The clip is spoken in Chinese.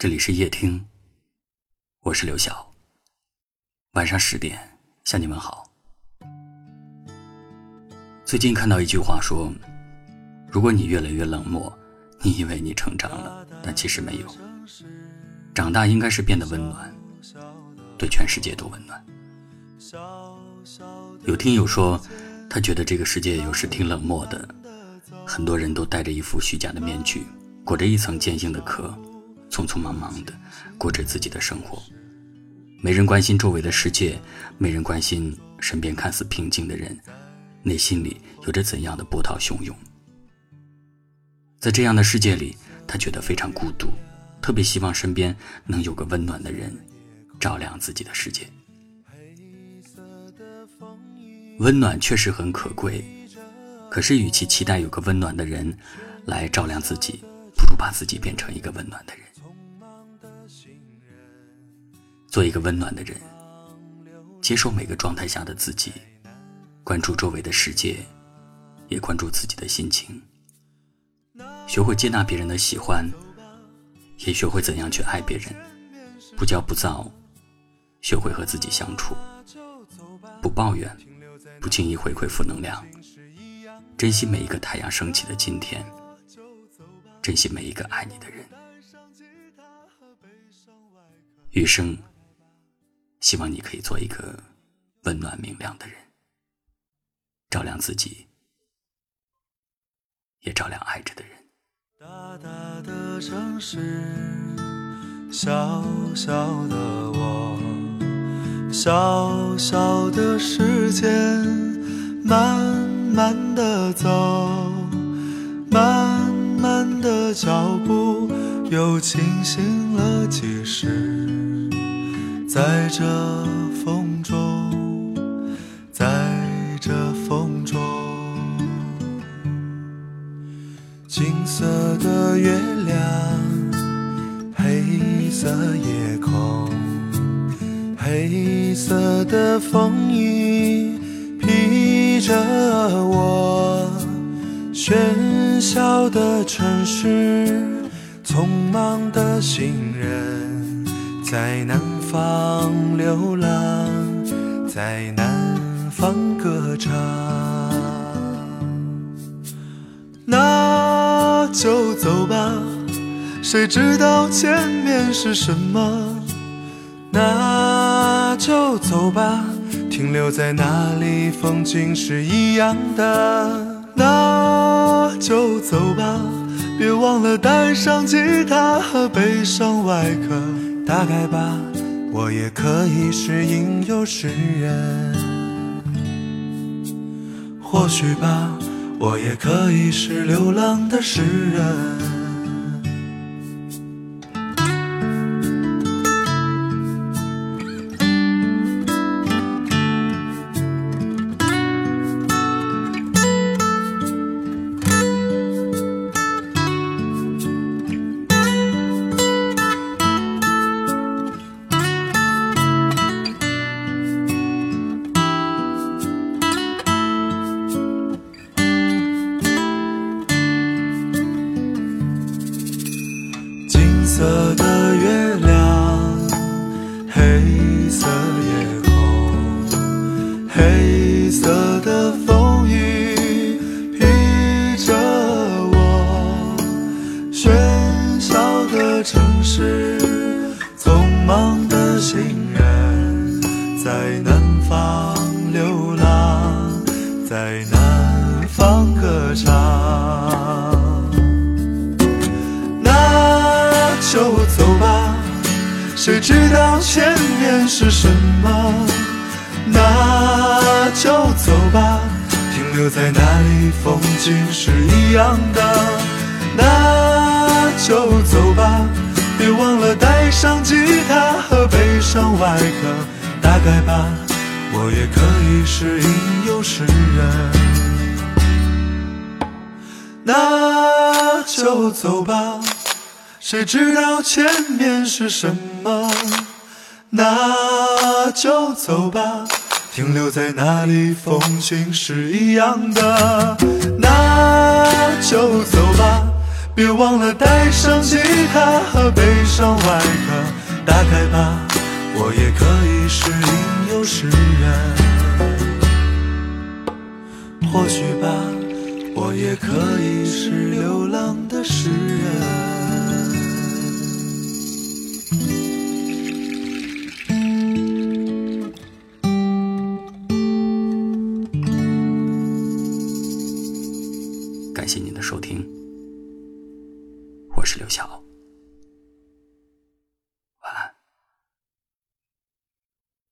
这里是夜听，我是刘晓。晚上十点向你们好。最近看到一句话说：“如果你越来越冷漠，你以为你成长了，但其实没有。长大应该是变得温暖，对全世界都温暖。”有听友说，他觉得这个世界有时挺冷漠的，很多人都戴着一副虚假的面具，裹着一层坚硬的壳。匆匆忙忙的过着自己的生活，没人关心周围的世界，没人关心身边看似平静的人，内心里有着怎样的波涛汹涌。在这样的世界里，他觉得非常孤独，特别希望身边能有个温暖的人，照亮自己的世界。温暖确实很可贵，可是与其期待有个温暖的人来照亮自己，不如把自己变成一个温暖的人。做一个温暖的人，接受每个状态下的自己，关注周围的世界，也关注自己的心情。学会接纳别人的喜欢，也学会怎样去爱别人。不骄不躁，学会和自己相处，不抱怨，不轻易回馈负能量，珍惜每一个太阳升起的今天，珍惜每一个爱你的人。余生。希望你可以做一个温暖明亮的人，照亮自己，也照亮爱着的人。大大的城市，小小的我，小小的时间，慢慢的走，慢慢的脚步，又清醒了几时。在这风中，在这风中，金色的月亮，黑色夜空，黑色的风衣披着我，喧嚣的城市，匆忙的行人。在南方流浪，在南方歌唱，那就走吧。谁知道前面是什么？那就走吧。停留在那里，风景是一样的。那就走吧。别忘了带上吉他和悲伤外壳。大概吧，我也可以是吟游诗人；或许吧，我也可以是流浪的诗人。黑色的风雨披着我。喧嚣的城市，匆忙的行人，在南方流浪，在南方歌唱。那就走吧，谁知道前面是什么？留在那里，风景是一样的。那就走吧，别忘了带上吉他和悲伤外壳。大概吧，我也可以是吟游诗人。那就走吧。谁知道前面是什么？那就走吧，停留在那里，风景是一样的。那就走吧，别忘了带上吉他和悲伤外壳。打开吧，我也可以是吟游诗人。或许吧，我也可以是流浪的诗人。感谢您的收听，我是刘晓。